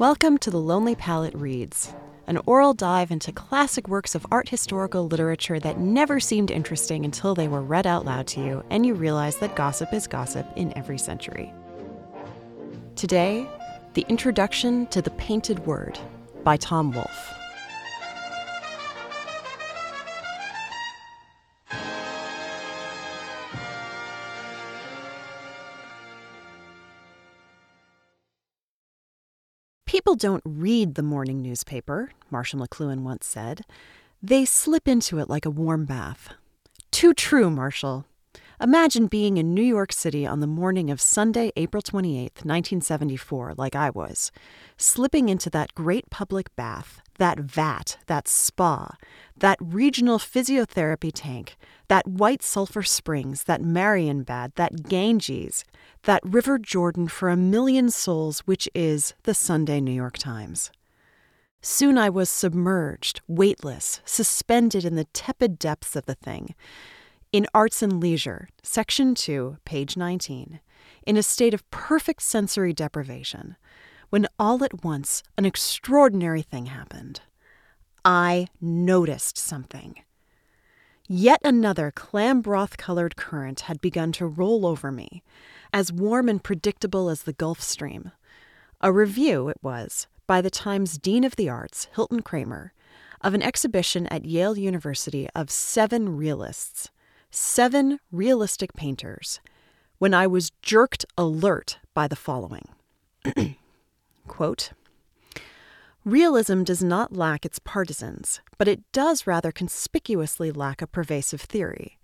Welcome to The Lonely Palette Reads, an oral dive into classic works of art historical literature that never seemed interesting until they were read out loud to you and you realized that gossip is gossip in every century. Today, the introduction to The Painted Word by Tom Wolfe. People don't read the morning newspaper, Marshall McLuhan once said. They slip into it like a warm bath. Too true, Marshall. Imagine being in New York City on the morning of Sunday, April 28, 1974, like I was, slipping into that great public bath, that vat, that spa, that regional physiotherapy tank, that White Sulphur Springs, that Marienbad, that Ganges, that River Jordan for a million souls, which is the Sunday New York Times. Soon I was submerged, weightless, suspended in the tepid depths of the thing in Arts and Leisure, Section 2, page 19, in a state of perfect sensory deprivation, when all at once an extraordinary thing happened. I noticed something. Yet another clam broth colored current had begun to roll over me, as warm and predictable as the Gulf Stream. A review, it was, by the Times Dean of the Arts, Hilton Kramer, of an exhibition at Yale University of seven realists seven realistic painters when I was jerked alert by the following Quote, Realism does not lack its partisans, but it does rather conspicuously lack a pervasive theory.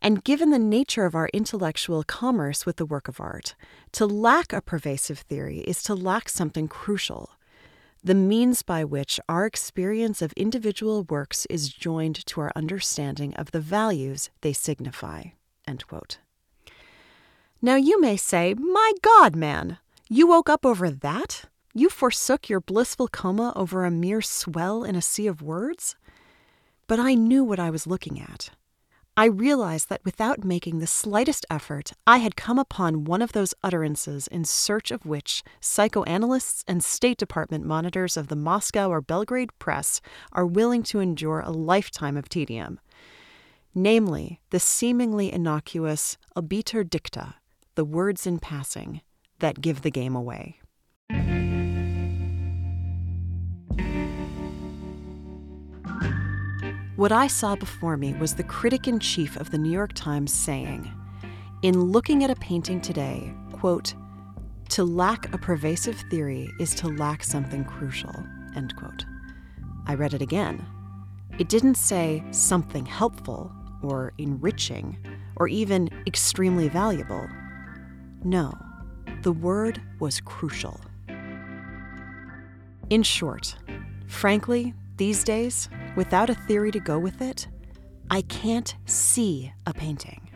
And given the nature of our intellectual commerce with the work of art, to lack a pervasive theory is to lack something crucial the means by which our experience of individual works is joined to our understanding of the values they signify. Now you may say, My God, man, you woke up over that? You forsook your blissful coma over a mere swell in a sea of words? But I knew what I was looking at. I realized that without making the slightest effort, I had come upon one of those utterances in search of which psychoanalysts and State Department monitors of the Moscow or Belgrade press are willing to endure a lifetime of tedium. Namely, the seemingly innocuous obiter dicta, the words in passing, that give the game away. What I saw before me was the critic in chief of the New York Times saying, In looking at a painting today, quote, to lack a pervasive theory is to lack something crucial, end quote. I read it again. It didn't say something helpful or enriching or even extremely valuable. No, the word was crucial. In short, frankly, these days, without a theory to go with it, I can't see a painting.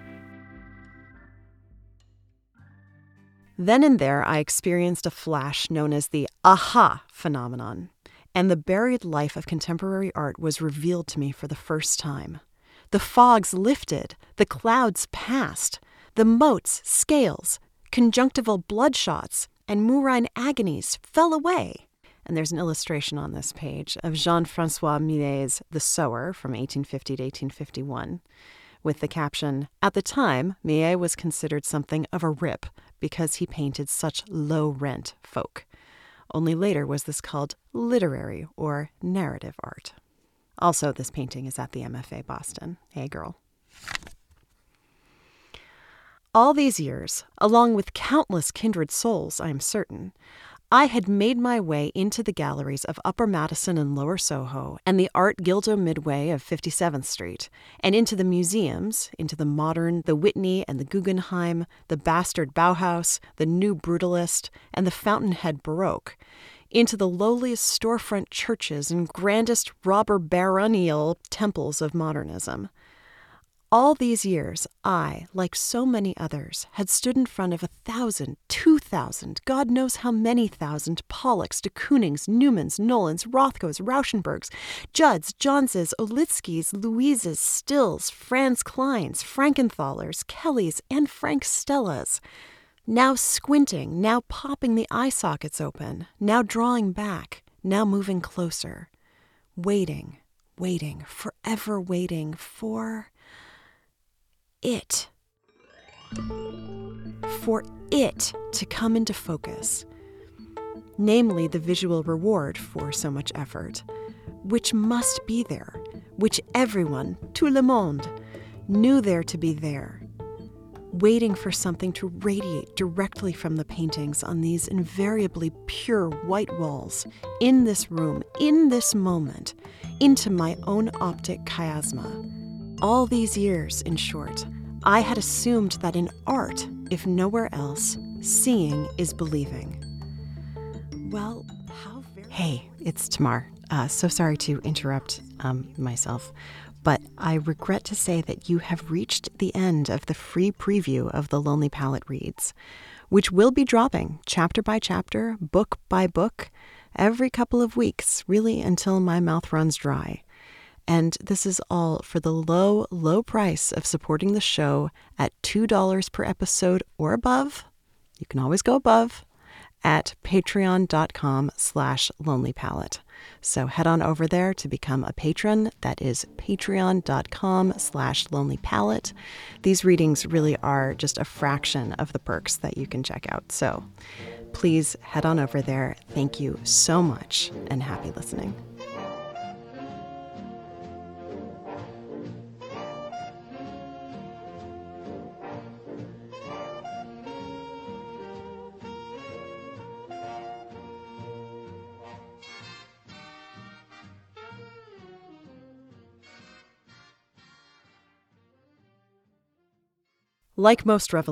Then and there, I experienced a flash known as the aha phenomenon, and the buried life of contemporary art was revealed to me for the first time. The fogs lifted, the clouds passed, the motes, scales, conjunctival bloodshots, and murine agonies fell away. And there's an illustration on this page of Jean Francois Millet's The Sower from 1850 to 1851, with the caption At the time, Millet was considered something of a rip because he painted such low rent folk. Only later was this called literary or narrative art. Also, this painting is at the MFA Boston. Hey, girl. All these years, along with countless kindred souls, I am certain, I had made my way into the galleries of Upper Madison and Lower Soho and the Art Guildo Midway of 57th Street, and into the museums, into the modern, the Whitney and the Guggenheim, the bastard Bauhaus, the new Brutalist, and the Fountainhead Baroque, into the lowliest storefront churches and grandest robber baronial temples of modernism. All these years, I, like so many others, had stood in front of a thousand, two thousand, God knows how many thousand Pollocks, de Koonings, Newmans, Nolands, Rothkos, Rauschenbergs, Judds, Johnses, Olitskis, Louises, Stills, Franz Klines, Frankenthalers, Kellys, and Frank Stellas. Now squinting, now popping the eye sockets open, now drawing back, now moving closer. Waiting, waiting, forever waiting for it. For it to come into focus. Namely, the visual reward for so much effort, which must be there, which everyone, tout le monde, knew there to be there, waiting for something to radiate directly from the paintings on these invariably pure white walls, in this room, in this moment, into my own optic chiasma. All these years, in short, I had assumed that in art, if nowhere else, seeing is believing. Well, how very. Hey, it's Tamar. Uh, so sorry to interrupt um, myself, but I regret to say that you have reached the end of the free preview of the Lonely Palette Reads, which will be dropping chapter by chapter, book by book, every couple of weeks, really until my mouth runs dry. And this is all for the low, low price of supporting the show at $2 per episode or above. You can always go above at patreon.com slash lonelypalette. So head on over there to become a patron. That is patreon.com slash lonelypalette. These readings really are just a fraction of the perks that you can check out. So please head on over there. Thank you so much and happy listening. Like most revolutions,